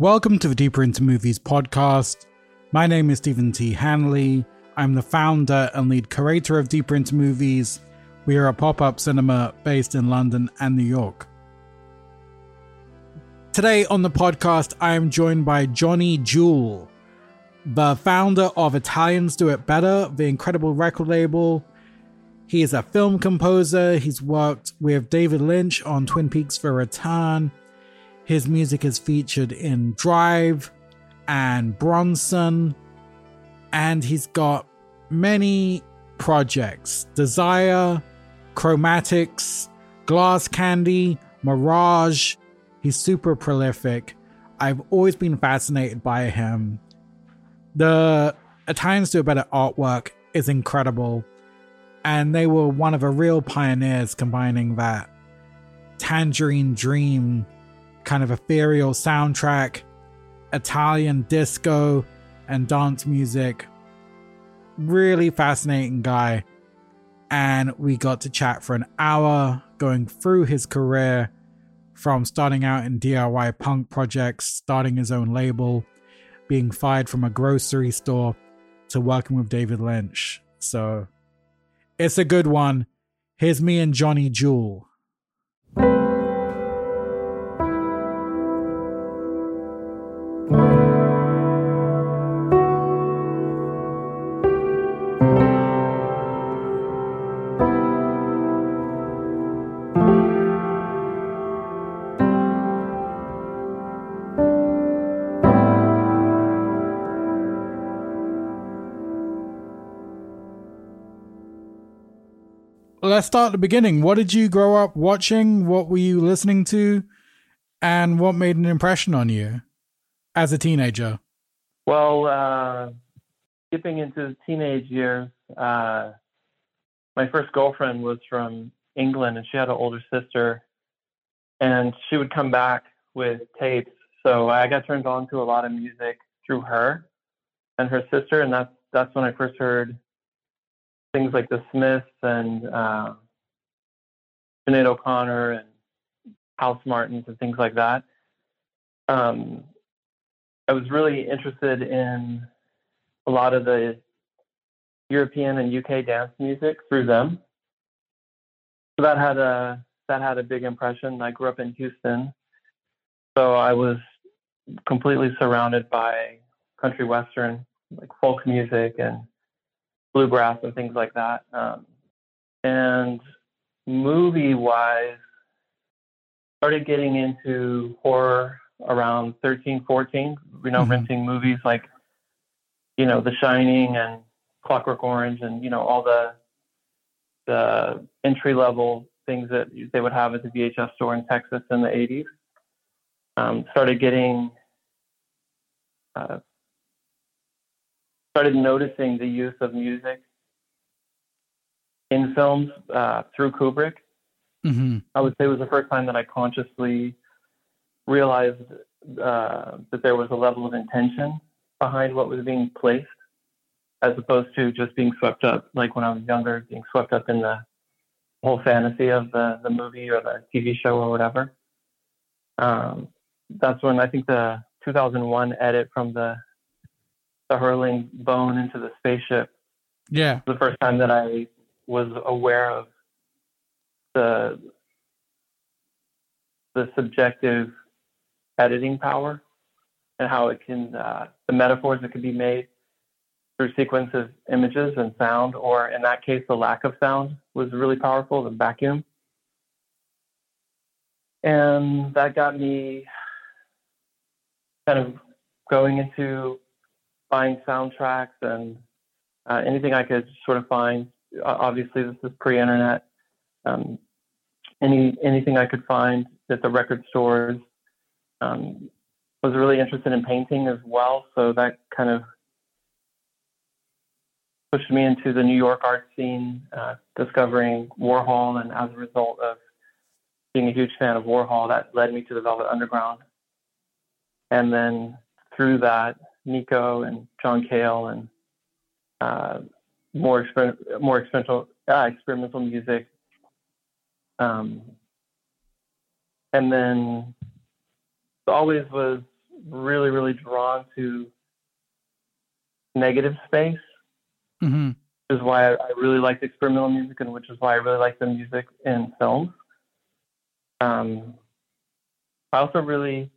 Welcome to the Deeper Into Movies podcast. My name is Stephen T. Hanley. I'm the founder and lead curator of Deeper Into Movies. We are a pop up cinema based in London and New York. Today on the podcast, I am joined by Johnny Jewel, the founder of Italians Do It Better, the incredible record label. He is a film composer. He's worked with David Lynch on Twin Peaks The Return. His music is featured in Drive and Bronson. And he's got many projects Desire, Chromatics, Glass Candy, Mirage. He's super prolific. I've always been fascinated by him. The Italians Do It Better artwork is incredible. And they were one of the real pioneers combining that Tangerine Dream kind of ethereal soundtrack, Italian disco, and dance music. Really fascinating guy. And we got to chat for an hour going through his career from starting out in DIY punk projects, starting his own label, being fired from a grocery store, to working with David Lynch. So it's a good one. Here's me and Johnny Jewel. Let's start at the beginning. What did you grow up watching? What were you listening to? And what made an impression on you as a teenager? Well, uh, skipping into the teenage years, uh, my first girlfriend was from England and she had an older sister. And she would come back with tapes. So I got turned on to a lot of music through her and her sister. And that's, that's when I first heard things like the Smiths and uh, Sinead O'Connor and Housemartins and things like that. Um, I was really interested in a lot of the European and UK dance music through them. So that had a that had a big impression. I grew up in Houston, so I was completely surrounded by country western, like folk music and bluegrass and things like that. Um, and movie wise, started getting into horror around 13, 14, you know, mm-hmm. renting movies like, you know, The Shining and Clockwork Orange and, you know, all the, the entry level things that they would have at the VHS store in Texas in the 80s. Um, started getting uh, started noticing the use of music in films uh, through Kubrick. Mm-hmm. I would say it was the first time that I consciously realized uh, that there was a level of intention behind what was being placed, as opposed to just being swept up, like when I was younger, being swept up in the whole fantasy of the, the movie or the TV show or whatever. Um, that's when I think the 2001 edit from the the hurling bone into the spaceship. Yeah. The first time that I was aware of the the subjective editing power and how it can uh, the metaphors that can be made through sequence of images and sound, or in that case, the lack of sound was really powerful. The vacuum, and that got me kind of going into buying soundtracks and uh, anything I could sort of find. Obviously, this is pre-internet. Um, any anything I could find at the record stores. Um, was really interested in painting as well, so that kind of pushed me into the New York art scene, uh, discovering Warhol, and as a result of being a huge fan of Warhol, that led me to the Velvet Underground. And then through that, Nico and John Cale and uh, more exper- more experimental uh, experimental music. Um, and then always was really, really drawn to negative space, Mm-hmm. which is why I, I really liked experimental music, and which is why I really like the music in films. Um, I also really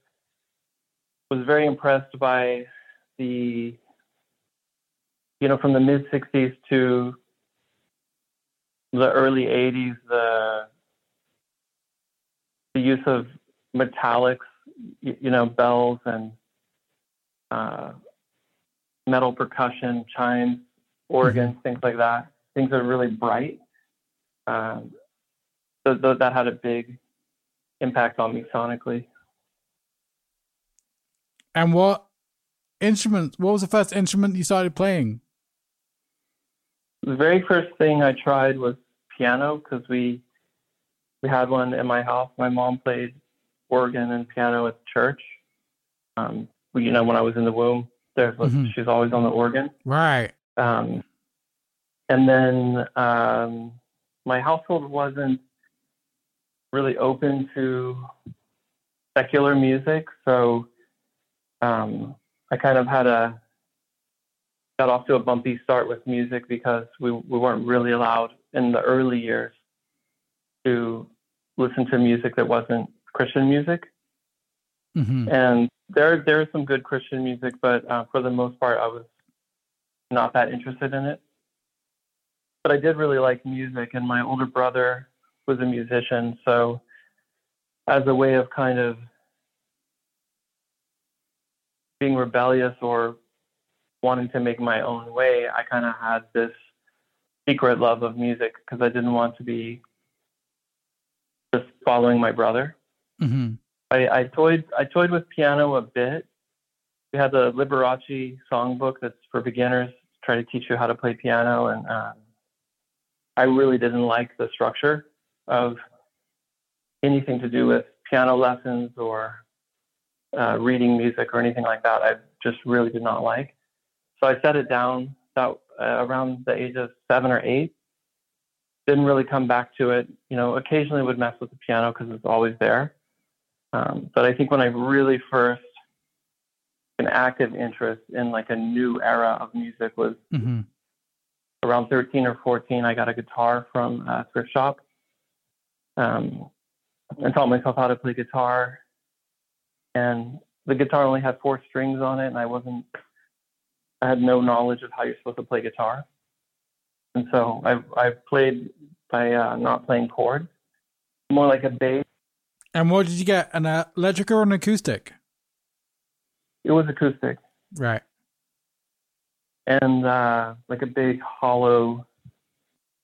was very impressed by the, you know, from the mid '60s to the early '80s, the the use of metallics, you, you know, bells and uh, metal percussion, chimes, organs, things like that. Things that are really bright. Um, so, so that had a big impact on me sonically. And what instrument? What was the first instrument you started playing? The very first thing I tried was piano because we we had one in my house. My mom played organ and piano at church. Um, you know, when I was in the womb, there was Mhm. she's always on the organ. Right. Um, and then um, my household wasn't really open to secular music, so um, I kind of had a got off to a bumpy start with music because we we weren't really allowed in the early years to listen to music that wasn't Christian music Mm-hmm. and there there is some good Christian music, but uh, for the most part, I was not that interested in it. But I did really like music, and my older brother was a musician, so as a way of kind of being rebellious or wanting to make my own way, I kind of had this secret love of music because I didn't want to be just following my brother. Mm-hmm. I, I toyed I toyed with piano a bit. We had the Liberace songbook that's for beginners, to try to teach you how to play piano, and um, I really didn't like the structure of anything to do with piano lessons or uh, reading music or anything like that. I just really did not like. So I set it down about uh, around the age of seven or eight. Didn't really come back to it. You know, occasionally would mess with the piano because it's always there. Um, but I think when I really first an active interest in like a new era of music was Mm-hmm. around 13 or 14. I got a guitar from a thrift shop um, and taught myself how to play guitar. And the guitar only had four strings on it, and I wasn't, I had no knowledge of how you're supposed to play guitar. And so I, I played by uh, not playing chords, more like a bass. And what did you get? An electric or an acoustic? It was acoustic. Right. and uh, like a big hollow.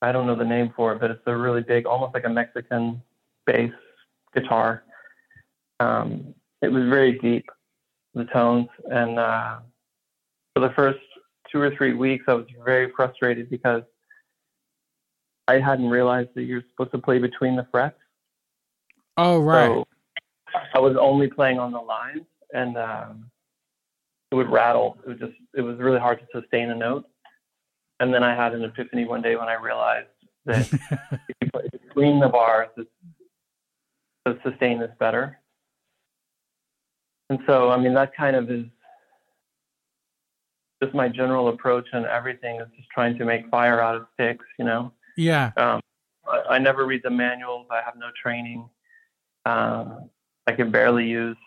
I don't know the name for it, but it's a really big, almost like a Mexican bass guitar. Um, it was very deep, the tones, and uh, for the first two or three weeks, I was very frustrated because I hadn't realized that you're supposed to play between the frets. Oh, right. So I was only playing on the lines, and um, it would rattle. It was just it was really hard to sustain a note. And then I had an epiphany one day when I realized that if you play between the bars, the, the sustain is better. And so, I mean, that kind of is just my general approach and everything is just trying to make fire out of sticks, you know. yeah. Um, I, I never read the manuals. I have no training. Um, I can barely use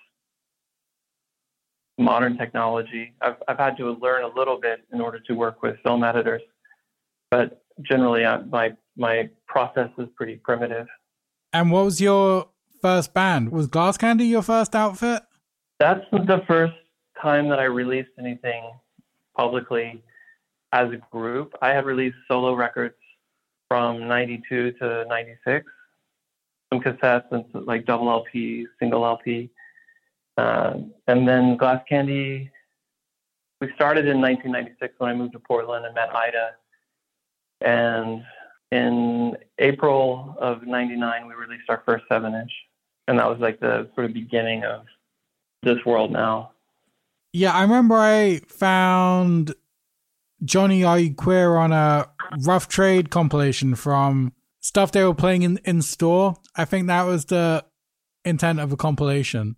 modern technology. I've, I've had to learn a little bit in order to work with film editors, but generally, I, my my process is pretty primitive. And what was your first band? Was Glass Candy your first outfit? That's the first time that I released anything publicly as a group. I had released solo records from 92 to 96, some cassettes and like double LP, single LP. Uh, and then Glass Candy, we started in 1996 when I moved to Portland and met Ida. And in April of 99, we released our first seven inch. And that was like the sort of beginning of this world now. Yeah, I remember I found Johnny Are You Queer on a Rough Trade compilation from stuff they were playing in, in store. I think that was the intent of the compilation.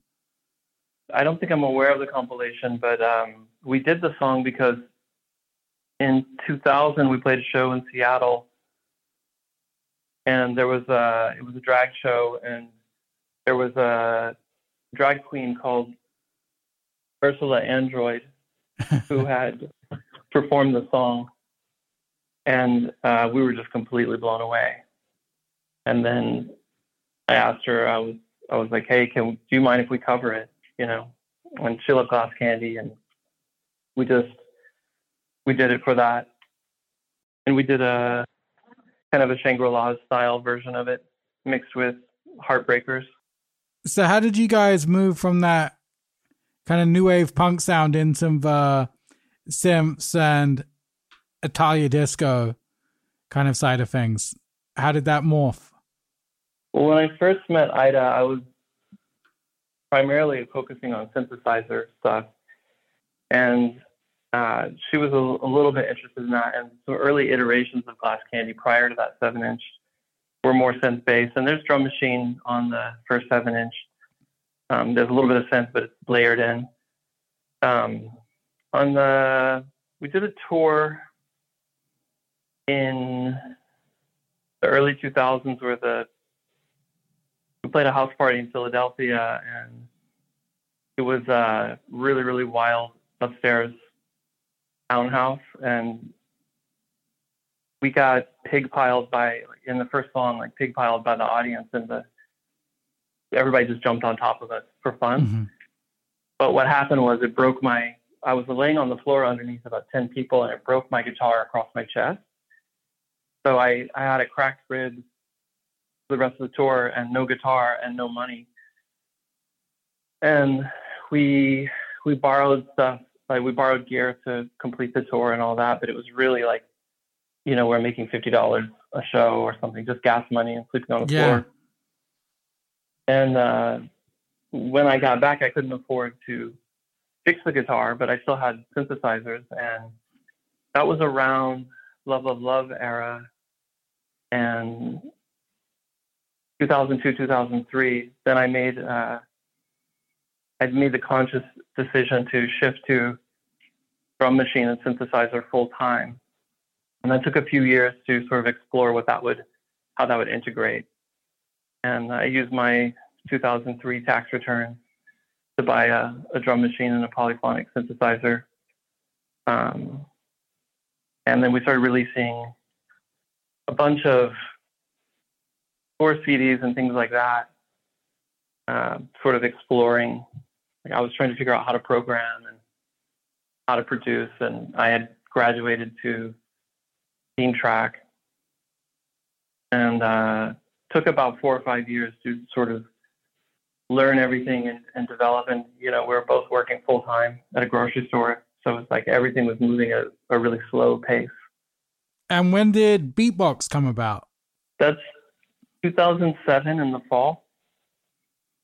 I don't think I'm aware of the compilation, but um, we did the song because in 2000 we played a show in Seattle, and there was a it was a drag show, and there was a drag queen called Ursula Android who had performed the song, and uh, we were just completely blown away. And then I asked her, I was I was like, hey, can do you mind if we cover it? You know, and she loved Glass Candy, and we just we did it for that, and we did a kind of a Shangri-La style version of it, mixed with Heartbreakers. So, how did you guys move from that kind of new wave punk sound into the synths and Italo disco kind of side of things? How did that morph? Well, when I first met Ida, I was primarily focusing on synthesizer stuff, and uh, she was a, a, little bit interested in that. And some early iterations of Glass Candy prior to that seven inch were more synth based, and there's drum machine on the first seven inch. Um, there's a little bit of synth, but it's layered in. Um, on the we did a tour in the early 2000s where the we played a house party in Philadelphia, and it was uh, really, really wild upstairs townhouse, and we got pig piled by in the first song, like pig piled by the audience, and the everybody just jumped on top of us for fun. Mm-hmm. But what happened was it broke my. I was laying on the floor underneath about ten people, and it broke my guitar across my chest. So I I had a cracked rib for the rest of the tour and no guitar and no money. And we we borrowed stuff like we borrowed gear to complete the tour and all that, but it was really like, you know, we're making fifty dollars a show or something, just gas money and sleeping on the yeah. floor. And uh, when I got back, I couldn't afford to fix the guitar, but I still had synthesizers, and that was around Love Love Love era, and 2002, 2003, then I made uh, I made the conscious decision to shift to drum machine and synthesizer full time, and that took a few years to sort of explore what that would how that would integrate. And I used my 2003 tax return to buy a, a drum machine and a polyphonic synthesizer. Um, and then we started releasing a bunch of tour CDs and things like that, uh, sort of exploring. Like I was trying to figure out how to program and how to produce, and I had graduated to Scene Track, and uh, took about four or five years to sort of learn everything and, and develop. And you know, we were both working full time at a grocery store, so it's like everything was moving at a really slow pace. And when did Beatbox come about? That's 2007 in the fall.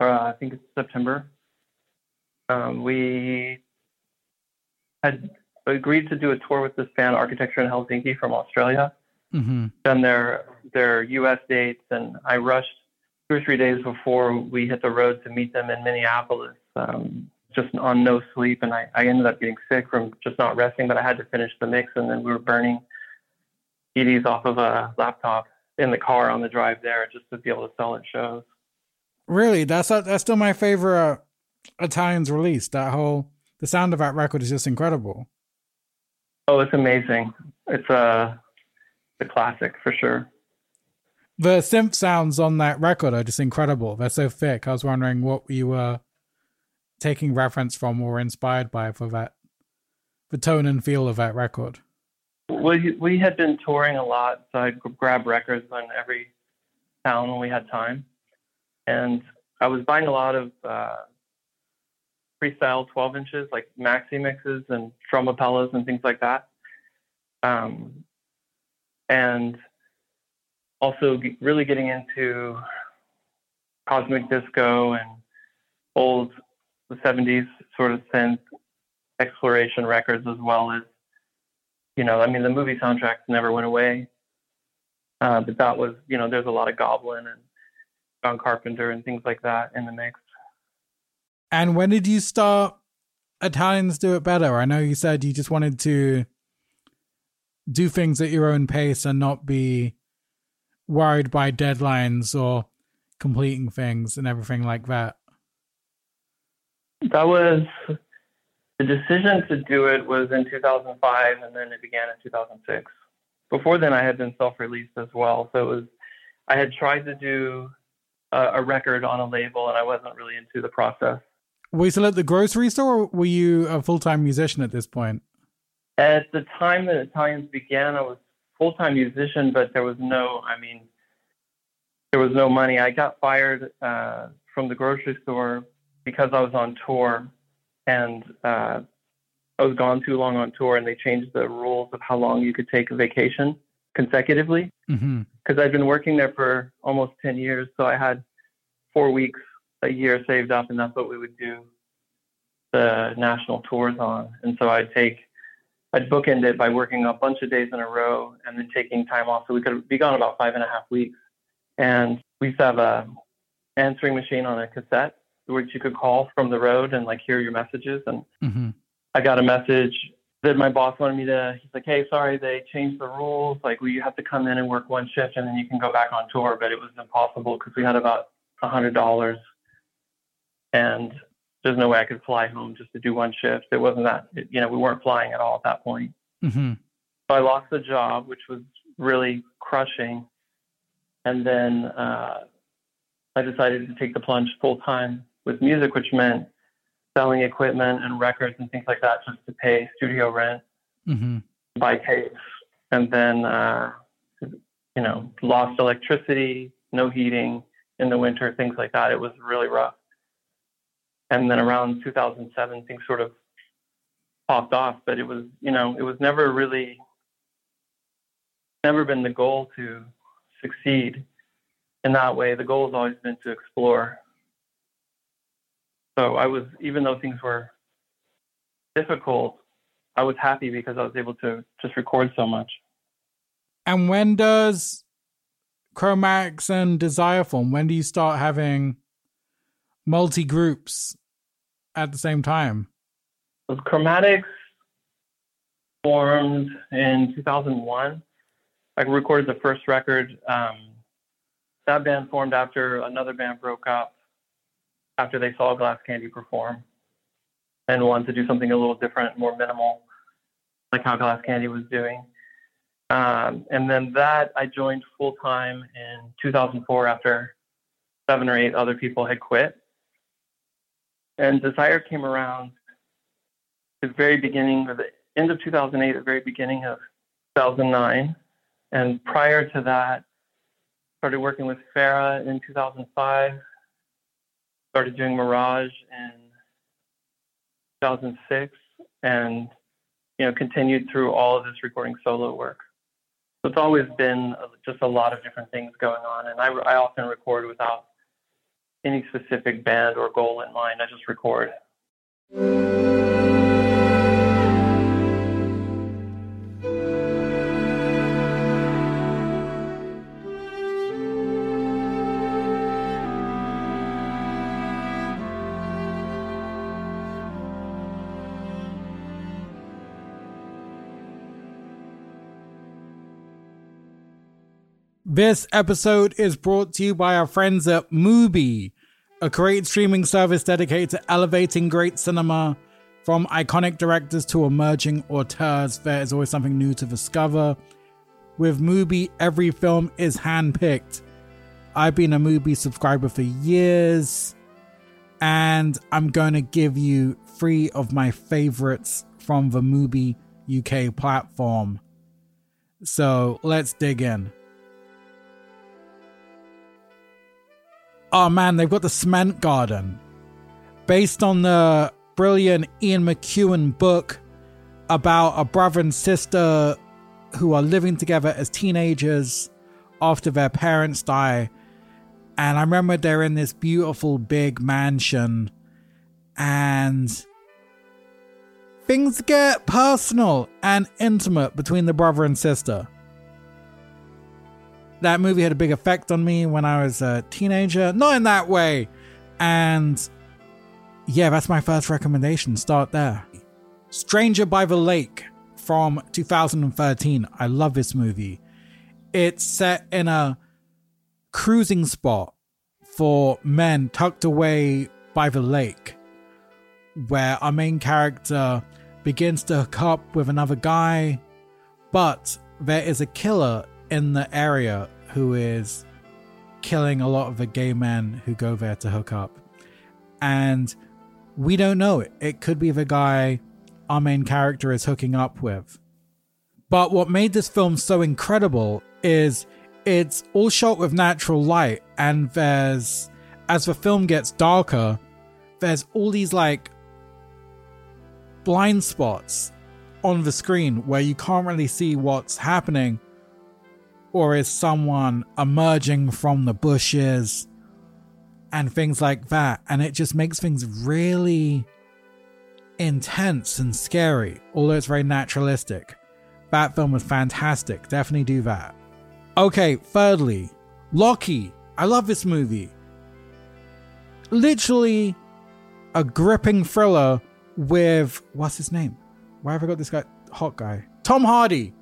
Uh, I think it's September. Um, we had agreed to do a tour with this band, Architecture in Helsinki from Australia. Mm-hmm. Done their their U.S. dates, and I rushed two or three days before we hit the road to meet them in Minneapolis, um, just on no sleep, and I, I ended up getting sick from just not resting. But I had to finish the mix, and then we were burning CDs off of a laptop in the car on the drive there just to be able to sell at shows. Really, that's that's still my favorite uh, Italians release. That whole the sound of that record is just incredible. Oh, it's amazing! It's a a classic for sure. The synth sounds on that record are just incredible. They're so thick. I was wondering what you were taking reference from or inspired by for that, the tone and feel of that record we we had been touring a lot, so I'd grab records on every town when we had time, and I was buying a lot of uh, freestyle 12 inches, like maxi mixes and Strumapellas and things like that, um, and also really getting into cosmic disco and old the 70s sort of synth exploration records as well as you know, I mean, the movie soundtracks never went away. Uh, but that was, you know, there's a lot of Goblin and John Carpenter and things like that in the mix. And when did you start Italians Do It Better? I know you said you just wanted to do things at your own pace and not be worried by deadlines or completing things and everything like that. That was the decision to do it was in 2005 and then it began in 2006. Before then, I had been self released as well. So it was, I had tried to do a, a record on a label and I wasn't really into the process. Were you still at the grocery store were you a full time musician at this point? At the time that Italians began, I was full time musician, but there was no, I mean, there was no money. I got fired uh, from the grocery store because I was on tour and uh, I was gone too long on tour, and they changed the rules of how long you could take a vacation consecutively. Because mm-hmm. I'd been working there for almost 10 years, so I had four weeks a year saved up, and that's what we would do the national tours on. And so I'd take, I'd bookend it by working a bunch of days in a row and then taking time off. So we could be gone about five and a half weeks. And we used to have a answering machine on a cassette which you could call from the road and like hear your messages. And mm-hmm. I got a message that my boss wanted me to. He's like, "Hey, sorry, they changed the rules. Like, we have to come in and work one shift, and then you can go back on tour." But it was impossible because we had about a hundred dollars, and there's no way I could fly home just to do one shift. It wasn't that. It, you know, we weren't flying at all at that point. Mm-hmm. So I lost the job, which was really crushing. And then uh, I decided to take the plunge full time with music, which meant selling equipment and records and things like that just to pay studio rent, mm-hmm. buy tapes, and then uh, you know lost electricity, no heating in the winter, things like that. It was really rough. And then around 2007, things sort of popped off, but it was you know it was never really never been the goal to succeed in that way. The goal has always been to explore so I was, even though things were difficult, I was happy because I was able to just record so much. And when does Chromatics and Desire form? When do you start having multi groups at the same time? Chromatics formed in 2001. I recorded the first record. Um, that band formed after another band broke up after they saw Glass Candy perform and wanted to do something a little different, more minimal, like how Glass Candy was doing. Um, and then that I joined full time in 2004 after seven or eight other people had quit. And Desire came around the very beginning, of the end of 2008, the very beginning of 2009. And prior to that, started working with Farah in 2005 started doing Mirage in 2006 and you know continued through all of this recording solo work. So it's always been just a lot of different things going on, and I, I often record without any specific band or goal in mind. I just record. This episode is brought to you by our friends at Mubi, a great streaming service dedicated to elevating great cinema. From iconic directors to emerging auteurs, there is always something new to discover. With Mubi, every film is handpicked. I've been a Mubi subscriber for years, and I'm going to give you three of my favorites from the Mubi UK platform. So let's dig in. Oh man, they've got the Cement Garden, based on the brilliant Ian McEwan book about a brother and sister who are living together as teenagers after their parents die. And I remember they're in this beautiful big mansion, and things get personal and intimate between the brother and sister that movie had a big effect on me when I was a teenager. Not in that way. And yeah, that's my first recommendation. Start there. Stranger by the Lake from 2013. I love this movie. It's set in a cruising spot for men tucked away by the lake, where our main character begins to hook up with another guy, but there is a killer in the area who is killing a lot of the gay men who go there to hook up. And we don't know it. It could be the guy our main character is hooking up with. But what made this film so incredible is it's all shot with natural light, and there's, as the film gets darker, there's all these like blind spots on the screen where you can't really see what's happening or is someone emerging from the bushes and things like that and it just makes things really intense and scary although it's very naturalistic that film was fantastic definitely do that okay thirdly Locke I love this movie literally a gripping thriller with what's his name? Why have I got this guy, hot guy? Tom Hardy.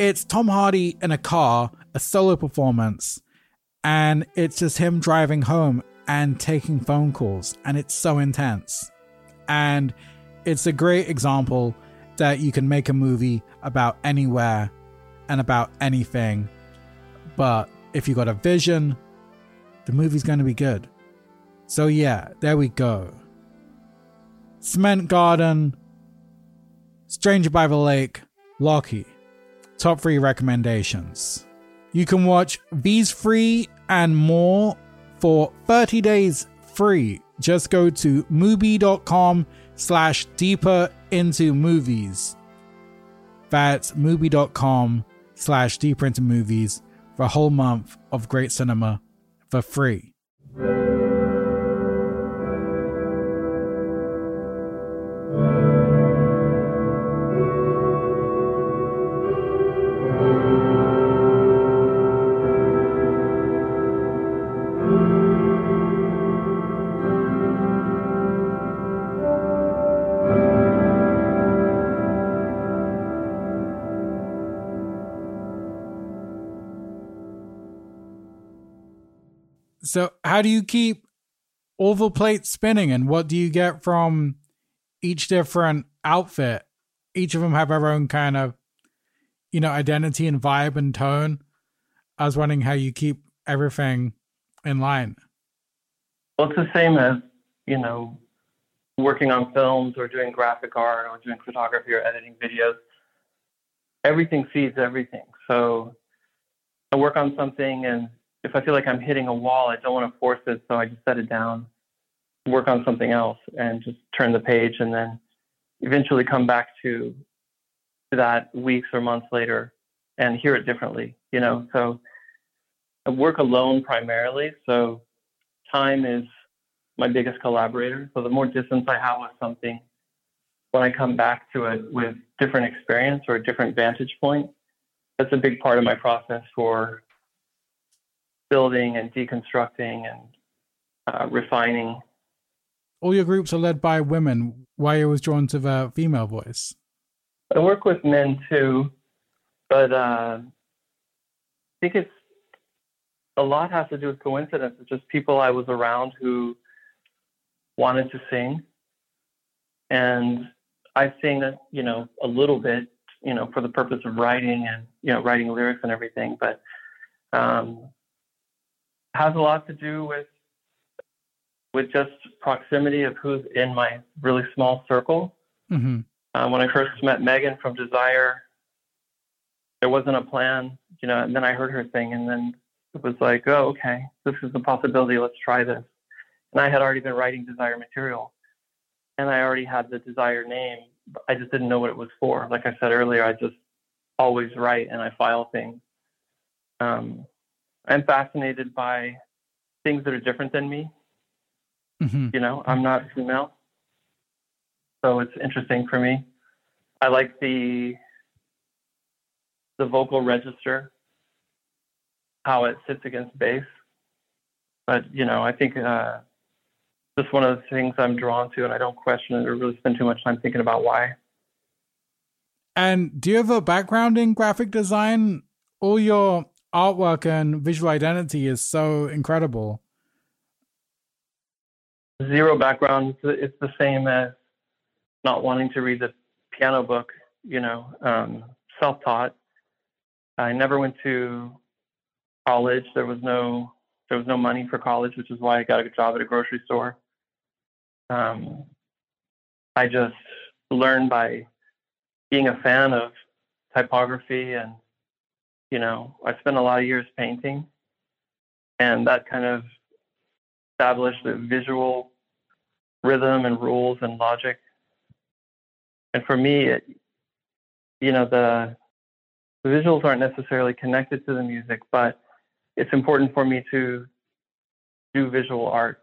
It's Tom Hardy in a car, a solo performance, and it's just him driving home and taking phone calls, and it's so intense. And it's a great example that you can make a movie about anywhere and about anything, but if you got a vision, the movie's going to be good. So, yeah, there we go. Cement Garden, Stranger by the Lake, Locke. Top three recommendations. You can watch these free and more for 30 days free. Just go to mubi.com slash deeper into movies. That's mubi.com slash deeper into movies for a whole month of great cinema for free. How do you keep oval plates spinning, and what do you get from each different outfit? Each of them have their own kind of, you know, identity and vibe and tone. I was wondering how you keep everything in line. Well, it's the same as you know, working on films or doing graphic art or doing photography or editing videos. Everything feeds everything. So I work on something and if I feel like I'm hitting a wall, I don't want to force it, so I just set it down, work on something else, and just turn the page, and then eventually come back to, that weeks or months later and hear it differently. You know, so I work alone primarily, so time is my biggest collaborator. So the more distance I have with something, when I come back to it with different experience or a different vantage point, that's a big part of my process for building and deconstructing and uh, refining. All your groups are led by women. Why you was drawn to the female voice? I work with men too, but uh, I think it's a lot has to do with coincidence. It's just people I was around who wanted to sing, and I sing, you know, a little bit, you know, for the purpose of writing and you know, writing lyrics and everything. But um, has a lot to do with with just proximity of who's in my really small circle. Mm-hmm. Uh, when I first met Megan from Desire, there wasn't a plan, you know, and then I heard her sing, and then it was like, oh, okay, this is a possibility. Let's try this. And I had already been writing Desire material, and I already had the Desire name. I just didn't know what it was for. Like I said earlier, I just always write and I file things. Um, I'm fascinated by things that are different than me. Mm-hmm. You know, I'm not female, so it's interesting for me. I like the the vocal register, how it sits against bass. But you know, I think uh, just one of the things I'm drawn to, and I don't question it or really spend too much time thinking about why. And do you have a background in graphic design? All your artwork and visual identity is so incredible. Zero background. It's the same as not wanting to read the piano book, you know, um, self taught. I never went to college. There was no there was no money for college, which is why I got a job at a grocery store. Um, I just learned by being a fan of typography and you know I spent a lot of years painting and that kind of established the visual rhythm and rules and logic and for me it, you know the, the visuals aren't necessarily connected to the music but it's important for me to do visual art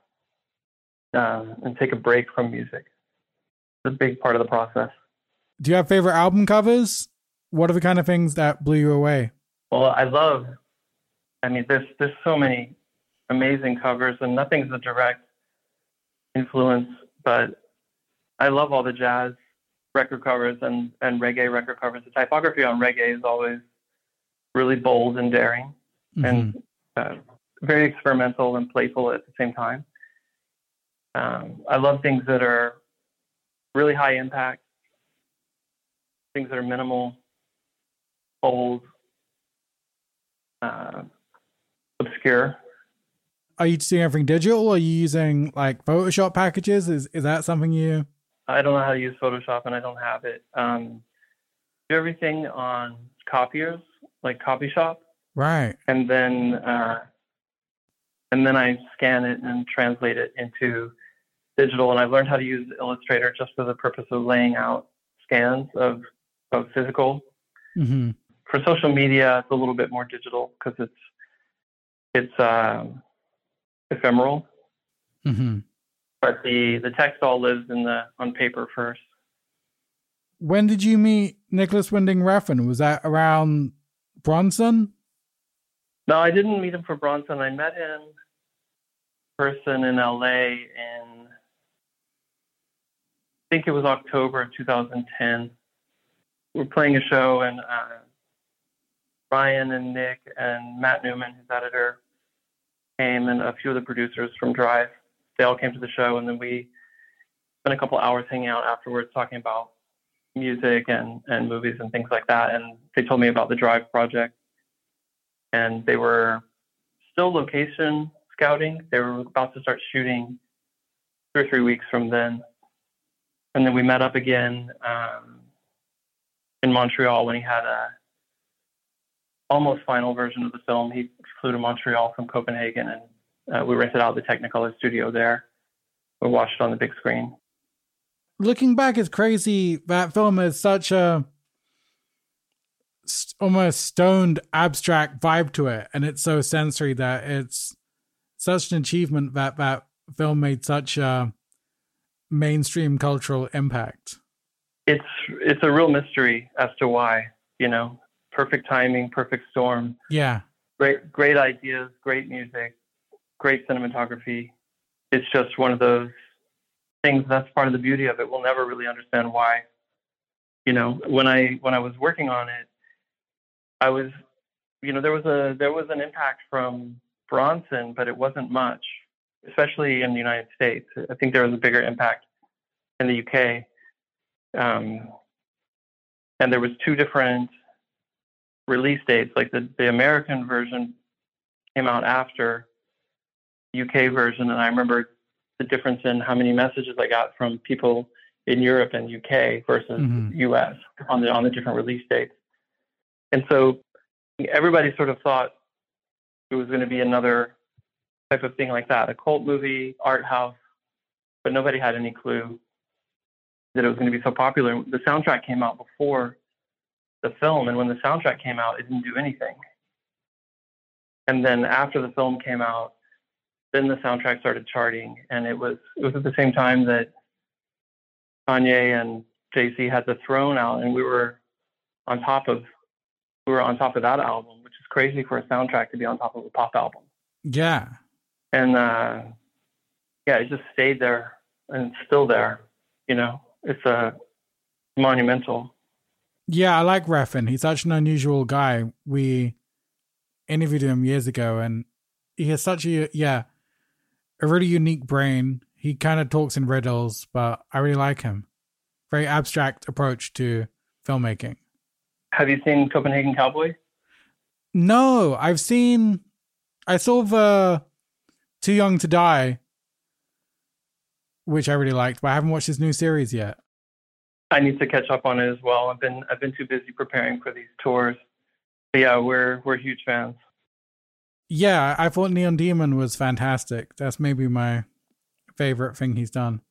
uh, and take a break from music it's a big part of the process do you have favorite album covers? What are the kind of things that blew you away? Well, I love. I mean, there's there's so many amazing covers, and nothing's a direct influence, but I love all the jazz record covers and and reggae record covers. The typography on reggae is always really bold and daring, mm-hmm. and uh, very experimental and playful at the same time. Um, I love things that are really high impact things that are minimal, bold, uh, obscure. Are you doing everything digital? Or are you using like Photoshop packages? Is is that something you? I don't know how to use Photoshop, and I don't have it. Um, do everything on copiers, like copy shop. Right. And then, uh, and then I scan it and translate it into digital. And I've learned how to use Illustrator just for the purpose of laying out scans of of physical. Mm-hmm. For social media, it's a little bit more digital because it's it's um, ephemeral. Mm-hmm. But the the text all lives in the on paper first. When did you meet Nicolas Winding Refn? Was that around Bronson? No, I didn't meet him for Bronson. I met him person in LA in I think it was October of 2010 we're playing a show, and uh, Ryan and Nick and Matt Newman, his editor, came, and a few of the producers from Drive. They all came to the show, and then we spent a couple hours hanging out afterwards, talking about music and and movies and things like that. And they told me about the Drive project, and they were still location scouting. They were about to start shooting two or three weeks from then, and then we met up again. Um, in Montreal when he had a almost final version of the film. He flew to Montreal from Copenhagen, and uh, we rented out the Technicolor studio there. We watched it on the big screen. Looking back, it's crazy that film has such a almost stoned, abstract vibe to it, and it's so sensory that it's such an achievement that that film made such a mainstream cultural impact it's it's a real mystery as to why. You know, perfect timing, perfect storm. Yeah. Great great ideas, great music, great cinematography. It's just one of those things. That's part of the beauty of it. We'll never really understand why. You know, when I when I was working on it, I was, you know, there was a there was an impact from Bronson, but it wasn't much, especially in the United States. I think there was a bigger impact in the UK. Um, and there was two different release dates. Like the, the American version came out after UK version, and I remember the difference in how many messages I got from people in Europe and UK versus mm-hmm. US on the on the different release dates. And so everybody sort of thought it was going to be another type of thing like that, a cult movie, art house, but nobody had any clue that it was going to be so popular. The soundtrack came out before the film, and when the soundtrack came out, it didn't do anything. And then after the film came out, then the soundtrack started charting, and it was it was at the same time that Kanye and Jay Z had the Throne out, and we were on top of we were on top of that album, which is crazy for a soundtrack to be on top of a pop album. Yeah. And uh, yeah, it just stayed there and it's still there. You know, it's a uh, monumental. Yeah, I like Refn. He's such an unusual guy. We interviewed him years ago, and he has such a yeah, a really unique brain. He kind of talks in riddles, but I really like him. Very abstract approach to filmmaking. Have you seen Copenhagen Cowboy? No, I've seen. I saw the Too Young to Die, which I really liked, but I haven't watched his new series yet. I need to catch up on it as well. I've been I've been too busy preparing for these tours. But yeah, we're we're huge fans. Yeah, I thought Neon Demon was fantastic. That's maybe my favorite thing he's done.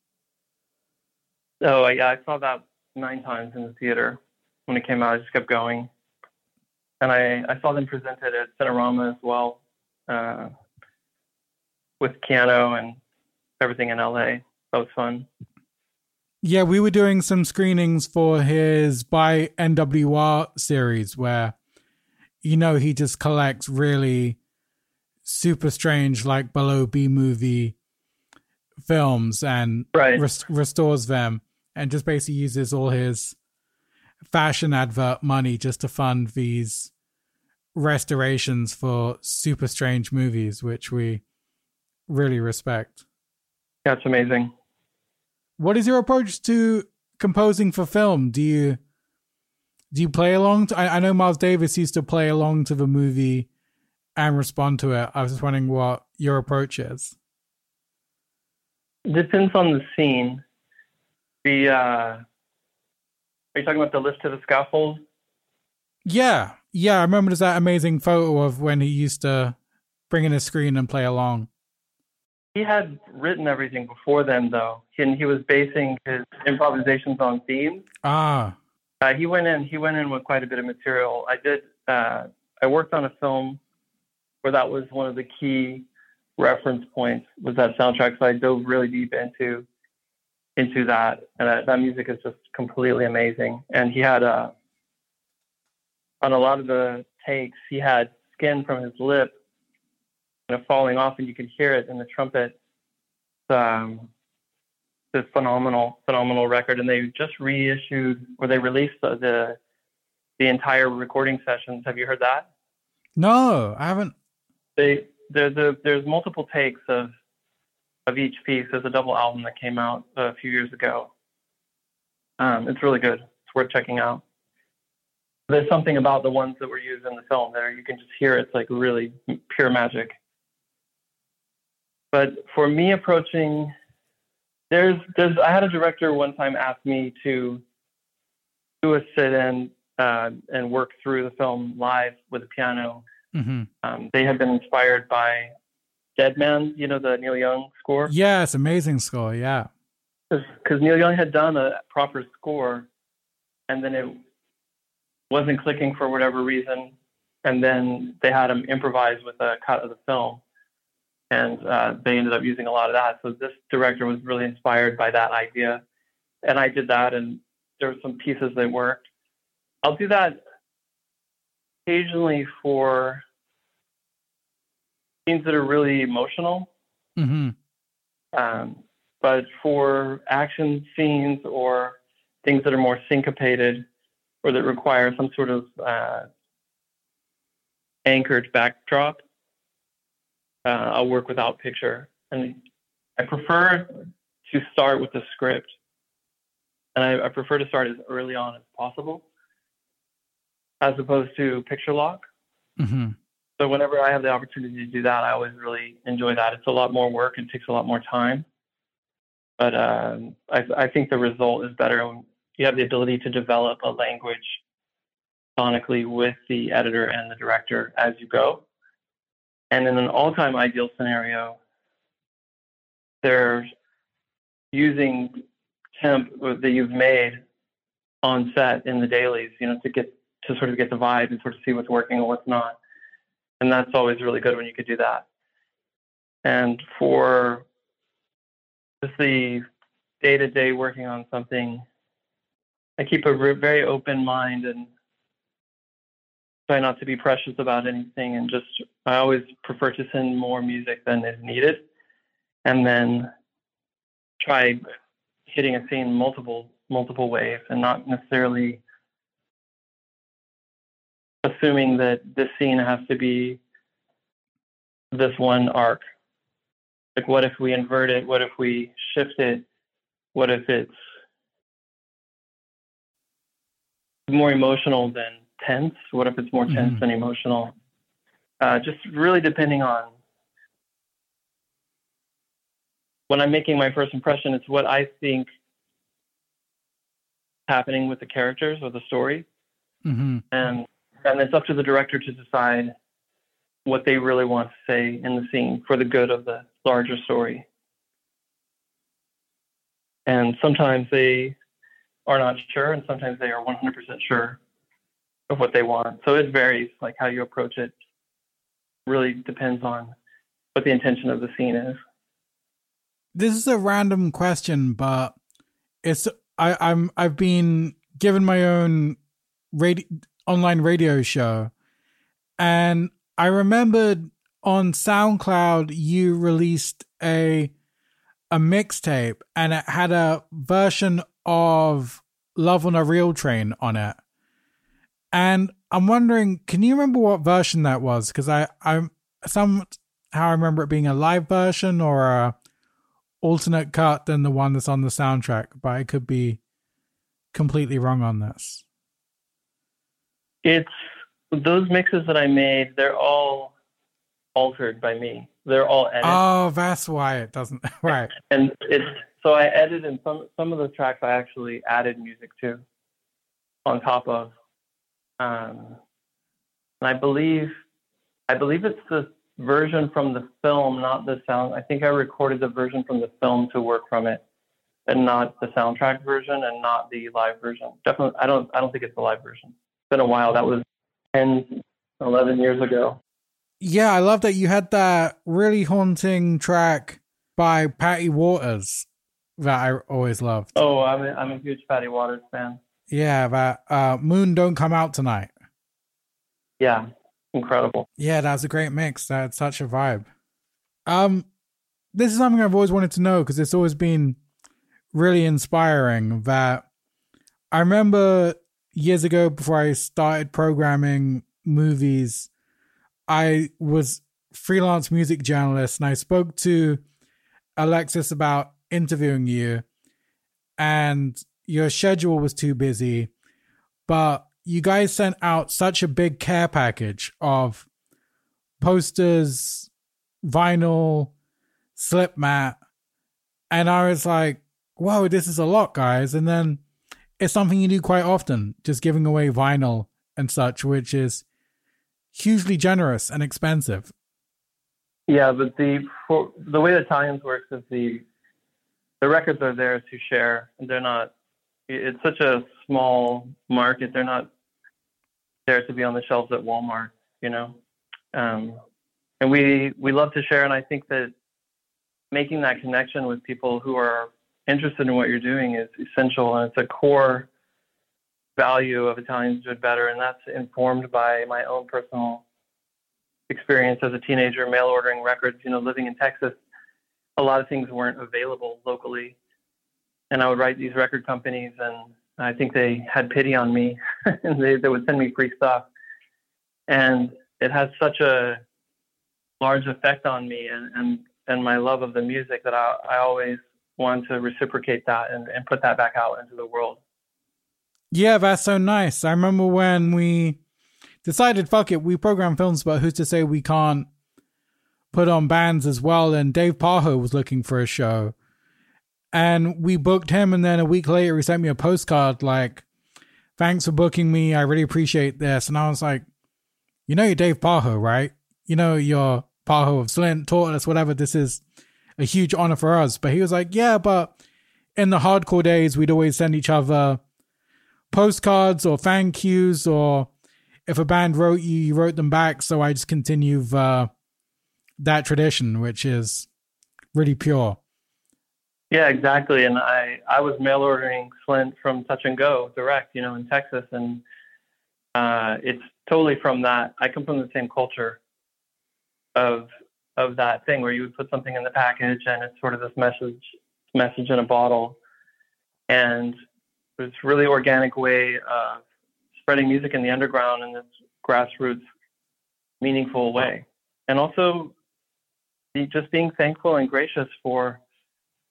Oh yeah, I saw that nine times in the theater when it came out. I just kept going, and I I saw them presented at Cinerama as well, uh, with Keanu and everything in LA. That was fun. Yeah, we were doing some screenings for his by NWR series where you know he just collects really super strange like below B movie films and right. res- restores them and just basically uses all his fashion advert money just to fund these restorations for super strange movies which we really respect. That's amazing. What is your approach to composing for film? Do you do you play along? To, I, I know Miles Davis used to play along to the movie and respond to it. I was just wondering what your approach is. Depends on the scene. The uh, are you talking about the lift to the scaffold? Yeah, yeah. I remember there's that amazing photo of when he used to bring in a screen and play along. He had written everything before then, though, and he was basing his improvisations on themes. Ah. Uh, he went in. He went in with quite a bit of material. I did. Uh, I worked on a film where that was one of the key reference points was that soundtrack. So I dove really deep into into that, and that, that music is just completely amazing. And he had a uh, on a lot of the takes, he had skin from his lip kind of falling off, and you can hear it in the trumpet. Um, this phenomenal, phenomenal record, and they just reissued or they released the, the the entire recording sessions. Have you heard that? No, I haven't. They there's a, there's multiple takes of of each piece. There's a double album that came out a few years ago. Um, it's really good. It's worth checking out. There's something about the ones that were used in the film there. You can just hear it's like really pure magic. But for me approaching, there's there's I had a director one time ask me to do a sit-in uh, and work through the film live with a piano. Mm-hmm. Um, they had been inspired by Dead Man, you know, the Neil Young score. Yeah, it's amazing score. Yeah, because Neil Young had done a proper score, and then it wasn't clicking for whatever reason, and then they had him improvise with a cut of the film and uh, they ended up using a lot of that. So this director was really inspired by that idea, and I did that, and there were some pieces that worked. I'll do that occasionally for scenes that are really emotional. Mm-hmm. Um, but for action scenes or things that are more syncopated or that require some sort of uh, anchored backdrop, uh, I'll work without picture. And I prefer to start with the script. And I, I, prefer to start as early on as possible, as opposed to picture lock. Mm-hmm. So whenever I have the opportunity to do that, I always really enjoy that. It's a lot more work and takes a lot more time. But um, I, I think the result is better when you have the ability to develop a language sonically with the editor and the director as you go. And in an all-time ideal scenario, they're using temp that you've made on set in the dailies, you know, to get to sort of get the vibe and sort of see what's working and what's not. And that's always really good when you could do that. And for just the day to day working on something, I keep a very open mind and try not to be precious about anything and just I always prefer to send more music than is needed. And then try hitting a scene multiple multiple ways and not necessarily assuming that this scene has to be this one arc. Like, what if we invert it? What if we shift it? What if it's more emotional than tense? What if it's more tense mm-hmm. than emotional? Uh, just really depending on when I'm making my first impression, it's what I think happening with the characters or the story, mm-hmm. and and it's up to the director to decide what they really want to say in the scene for the good of the larger story. And sometimes they are not sure, and sometimes they are 100% sure of what they want. So it varies, like how you approach it. Really depends on what the intention of the scene is. This is a random question, but it's I, I'm I've been given my own radio online radio show, and I remembered on SoundCloud you released a a mixtape, and it had a version of Love on a Real Train on it. And I'm wondering, can you remember what version that was? Because I I'm somehow I remember it being a live version or a alternate cut than the one that's on the soundtrack, but I could be completely wrong on this. It's those mixes that I made, they're all altered by me. They're all edited. Oh, that's why it doesn't right. and it's so I edited some some of the tracks I actually added music to on top of. Um, and I believe I believe it's the version from the film, not the sound. I think I recorded the version from the film to work from it, and not the soundtrack version, and not the live version. Definitely, I don't. I don't think it's the live version. It's been a while. That was 10, 11 years ago. Yeah, I love that you had that really haunting track by Patty Waters that I always loved. Oh, I'm a, I'm a huge Patty Waters fan. Yeah, that uh, Moon Don't Come Out Tonight. Yeah, incredible. Yeah, that's a great mix. That's such a vibe. Um, this is something I've always wanted to know because it's always been really inspiring. That I remember years ago before I started programming movies, I was freelance music journalist and I spoke to Alexis about interviewing you and your schedule was too busy, but you guys sent out such a big care package of posters, vinyl, slip mat. And I was like, whoa, this is a lot, guys. And then it's something you do quite often, just giving away vinyl and such, which is hugely generous and expensive. Yeah, but the for, the way the works is the the records are there to share. And they're not. It's such a small market. They're not there to be on the shelves at Walmart, you know. Um, and we we love to share, and I think that making that connection with people who are interested in what you're doing is essential, and it's a core value of Italians Do It Better, and that's informed by my own personal experience as a teenager, mail ordering records. You know, living in Texas, a lot of things weren't available locally, and I would write these record companies and I think they had pity on me and they, they would send me free stuff. And it has such a large effect on me and, and, and my love of the music that I, I always want to reciprocate that and, and put that back out into the world. Yeah, that's so nice. I remember when we decided, fuck it, we program films, but who's to say we can't put on bands as well? And Dave Pajo was looking for a show and we booked him and then a week later he sent me a postcard like thanks for booking me. I really appreciate this. And i was like you know you're dave pajo right? You know you're pajo of slint tortoise whatever. This is a huge honor for us. But he was like yeah but in the hardcore days we'd always send each other postcards or thank yous or if a band wrote you you wrote them back. So i just continue uh, that tradition which is really pure yeah, exactly. And I, I was mail ordering Slint from Touch and Go direct, you know, in Texas. And uh, it's totally from that. I come from the same culture of of that thing where you would put something in the package and it's sort of this message message in a bottle, and a really organic way of spreading music in the underground in this grassroots, meaningful way, and also just being thankful and gracious for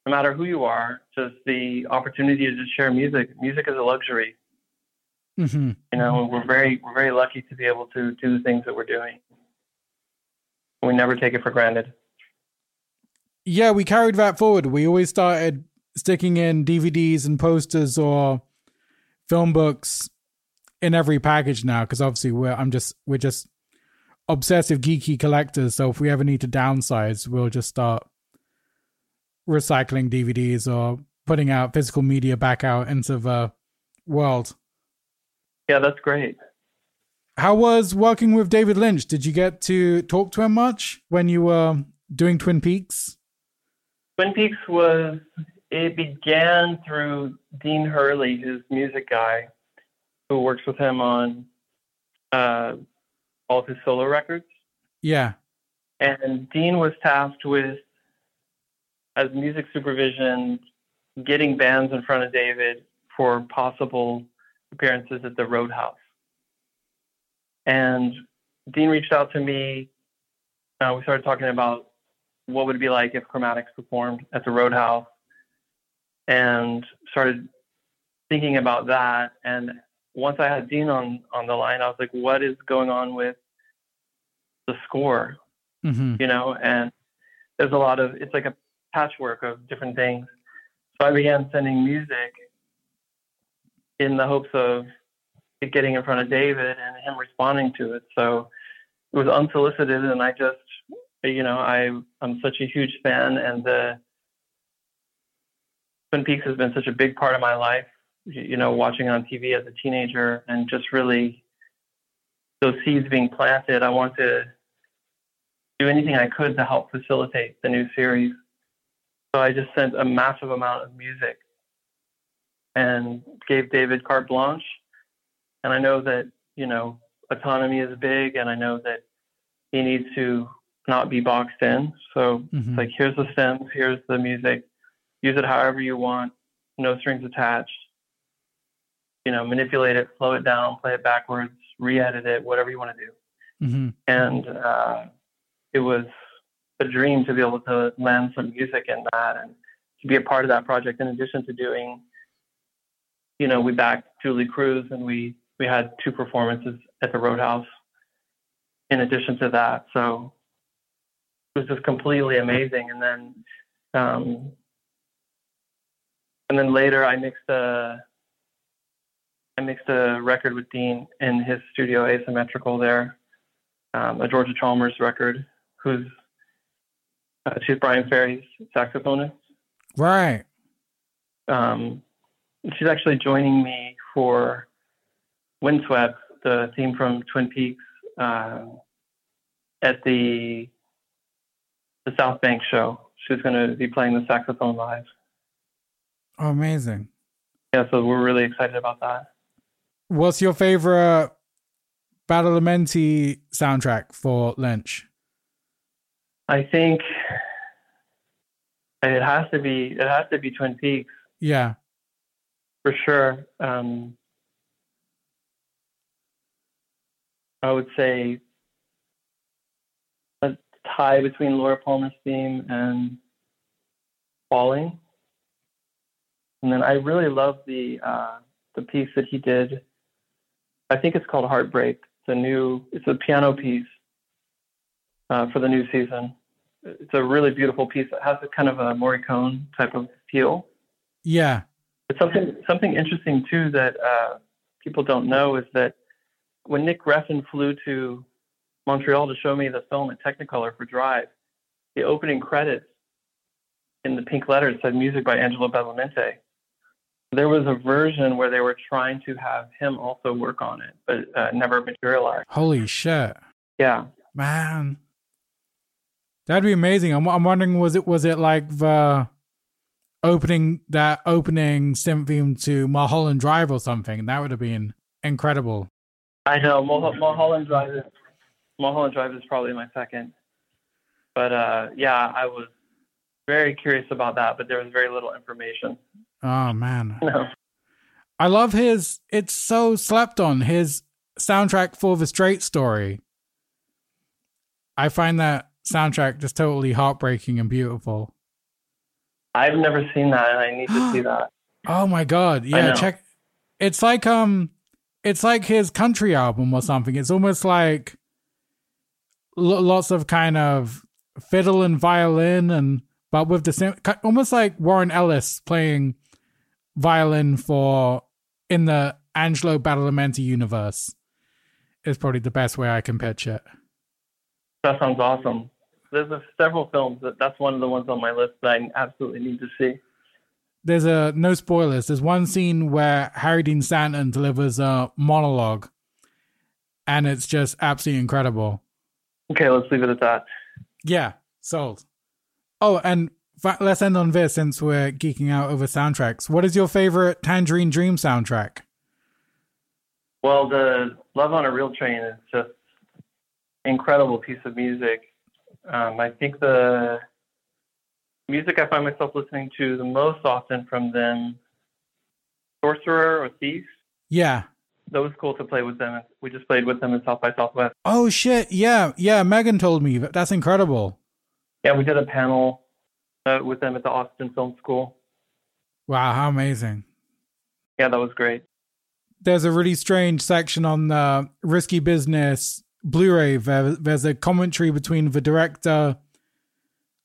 no matter who you are, just the opportunity to just share music. Music is a luxury. Mm-hmm. You know, we're very we're very lucky to be able to do the things that we're doing. We never take it for granted. Yeah, we carried that forward. We always started sticking in DVDs and posters or film books in every package now because obviously we're I'm just we're just obsessive geeky collectors. So if we ever need to downsize, we'll just start recycling DVDs or putting out physical media back out into the world. Yeah, that's great. How was working with David Lynch? Did you get to talk to him much when you were doing Twin Peaks? Twin Peaks was it began through Dean Hurley, his music guy, who works with him on uh, all of his solo records. Yeah. And Dean was tasked with as music supervision, getting bands in front of David for possible appearances at the Roadhouse. And Dean reached out to me. Uh, we started talking about what would it be like if Chromatics performed at the Roadhouse, and started thinking about that. And once I had Dean on on the line, I was like, "What is going on with the score?" Mm-hmm. You know, and there's a lot of it's like a patchwork of different things. So I began sending music in the hopes of it getting in front of David and him responding to it. So it was unsolicited, and I just, you know, I I'm such a huge fan, and the Twin Peaks has been such a big part of my life. You know, watching on TV as a teenager, and just really those seeds being planted. I want to do anything I could to help facilitate the new series. So I just sent a massive amount of music and gave David carte blanche. And I know that, you know, autonomy is big and I know that he needs to not be boxed in. So mm-hmm. it's like, here's the stems, here's the music, use it however you want, no strings attached. You know, manipulate it, slow it down, play it backwards, re edit it, whatever you want to do. Mm-hmm. And uh, it was a dream to be able to land some music in that and to be a part of that project. In addition to doing you know we backed Julee Cruise and we we had two performances at the roadhouse in addition to that. So it was just completely amazing. And then um, and then later i mixed a i mixed a record with dean in his studio asymmetrical there um, a Jorja Chalmers record who's uh, she's Bryan Ferry's saxophonist. Right. Um, she's actually joining me for Windswept, the theme from Twin Peaks, uh, at the the South Bank show. She's going to be playing the saxophone live. Oh, amazing! Yeah, so we're really excited about that. What's your favorite Battle Badalamenti soundtrack for Lynch? I think it has to be it has to be Twin Peaks. Yeah, for sure. Um, I would say a tie between Laura Palmer's theme and Falling. And then I really love the uh, the piece that he did. I think it's called Heartbreak. It's a new it's a piano piece uh, for the new season. It's a really beautiful piece. It has a kind of a Morricone type of feel. Yeah. It's something something interesting too that uh, people don't know is that when Nick Refn flew to Montreal to show me the film at Technicolor for Drive, the opening credits in the pink letters said music by Angelo Badalamenti. There was a version where they were trying to have him also work on it, but uh, never materialized. Holy shit! Yeah, man. That'd be amazing. I'm, I'm wondering, was it was it like the opening that opening synth theme to Mulholland Drive or something? That would have been incredible. I know Mul- Mulholland Drive is Mulholland Drive is probably my second, but uh, yeah, I was very curious about that, but there was very little information. Oh man. No. I love his it's so slept on his soundtrack for the straight story. I find that soundtrack just totally heartbreaking and beautiful. I've never seen that and I need to see that. Oh my god. Yeah, check it's like um it's like his country album or something. It's almost like l- lots of kind of fiddle and violin and but with the same almost like Warren Ellis playing violin for in the Angelo Badalamenti universe is probably the best way I can pitch it. That sounds awesome. There's a, several films that that's one of the ones on my list that I absolutely need to see. There's a no spoilers. There's one scene where Harry Dean Stanton delivers a monologue, and it's just absolutely incredible. Okay, let's leave it at that. Yeah, sold. Oh, and let's end on this since we're geeking out over soundtracks. What is your favorite Tangerine Dream soundtrack? Well, the Love on a Real Train is just incredible piece of music. Um, I think the music I find myself listening to the most often from them, Sorcerer or Thief. Yeah. That was cool to play with them. We just played with them in South by Southwest. Oh shit! Yeah, yeah. Megan told me that's incredible. Yeah, we did a panel uh, with them at the Austin Film School. Wow, how amazing! Yeah, that was great. There's a really strange section on the Risky Business Blu-ray. There, there's a commentary between the director,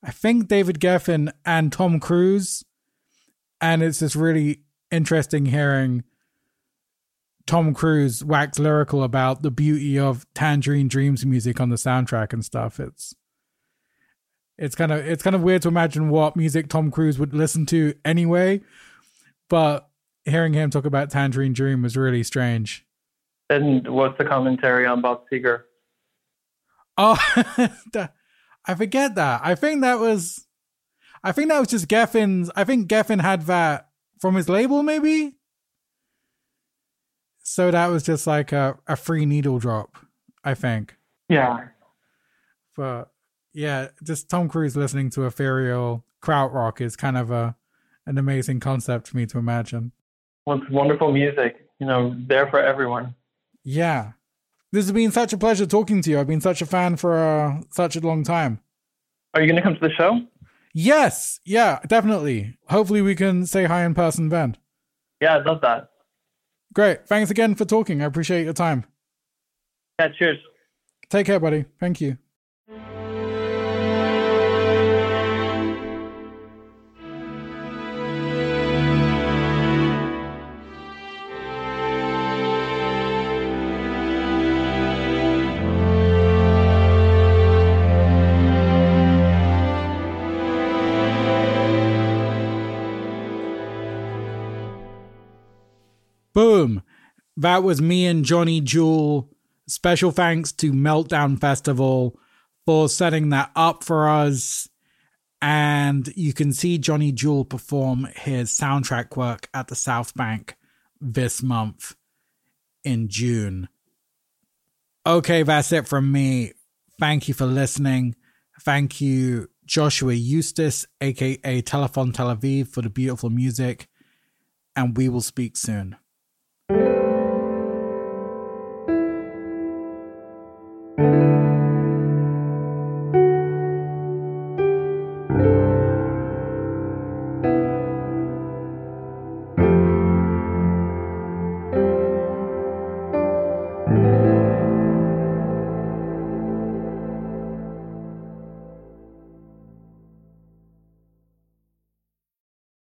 I think David Geffen, and Tom Cruise, and it's just really interesting hearing Tom Cruise wax lyrical about the beauty of Tangerine Dreams music on the soundtrack and stuff. It's it's kind of it's kind of weird to imagine what music Tom Cruise would listen to anyway, but hearing him talk about Tangerine Dream was really strange. And what's the commentary on Bob Seger? Oh, I forget that. I think that was, I think that was just Geffen's. I think Geffen had that from his label, maybe. So that was just like a, a free needle drop, I think. Yeah. But yeah, just Tom Cruise listening to ethereal krautrock is kind of a an amazing concept for me to imagine. Well, it's wonderful music, you know, there for everyone. Yeah. This has been such a pleasure talking to you. I've been such a fan for uh, such a long time. Are you going to come to the show? Yes. Yeah, definitely. Hopefully, we can say hi in person then. Yeah, I'd love that. Great. Thanks again for talking. I appreciate your time. Yeah, cheers. Take care, buddy. Thank you. That was me and Johnny Jewel. Special thanks to Meltdown Festival for setting that up for us. And you can see Johnny Jewel perform his soundtrack work at the South Bank this month in June. Okay, that's it from me. Thank you for listening. Thank you, Joshua Eustis, aka Telephone Tel Aviv, for the beautiful music. And we will speak soon.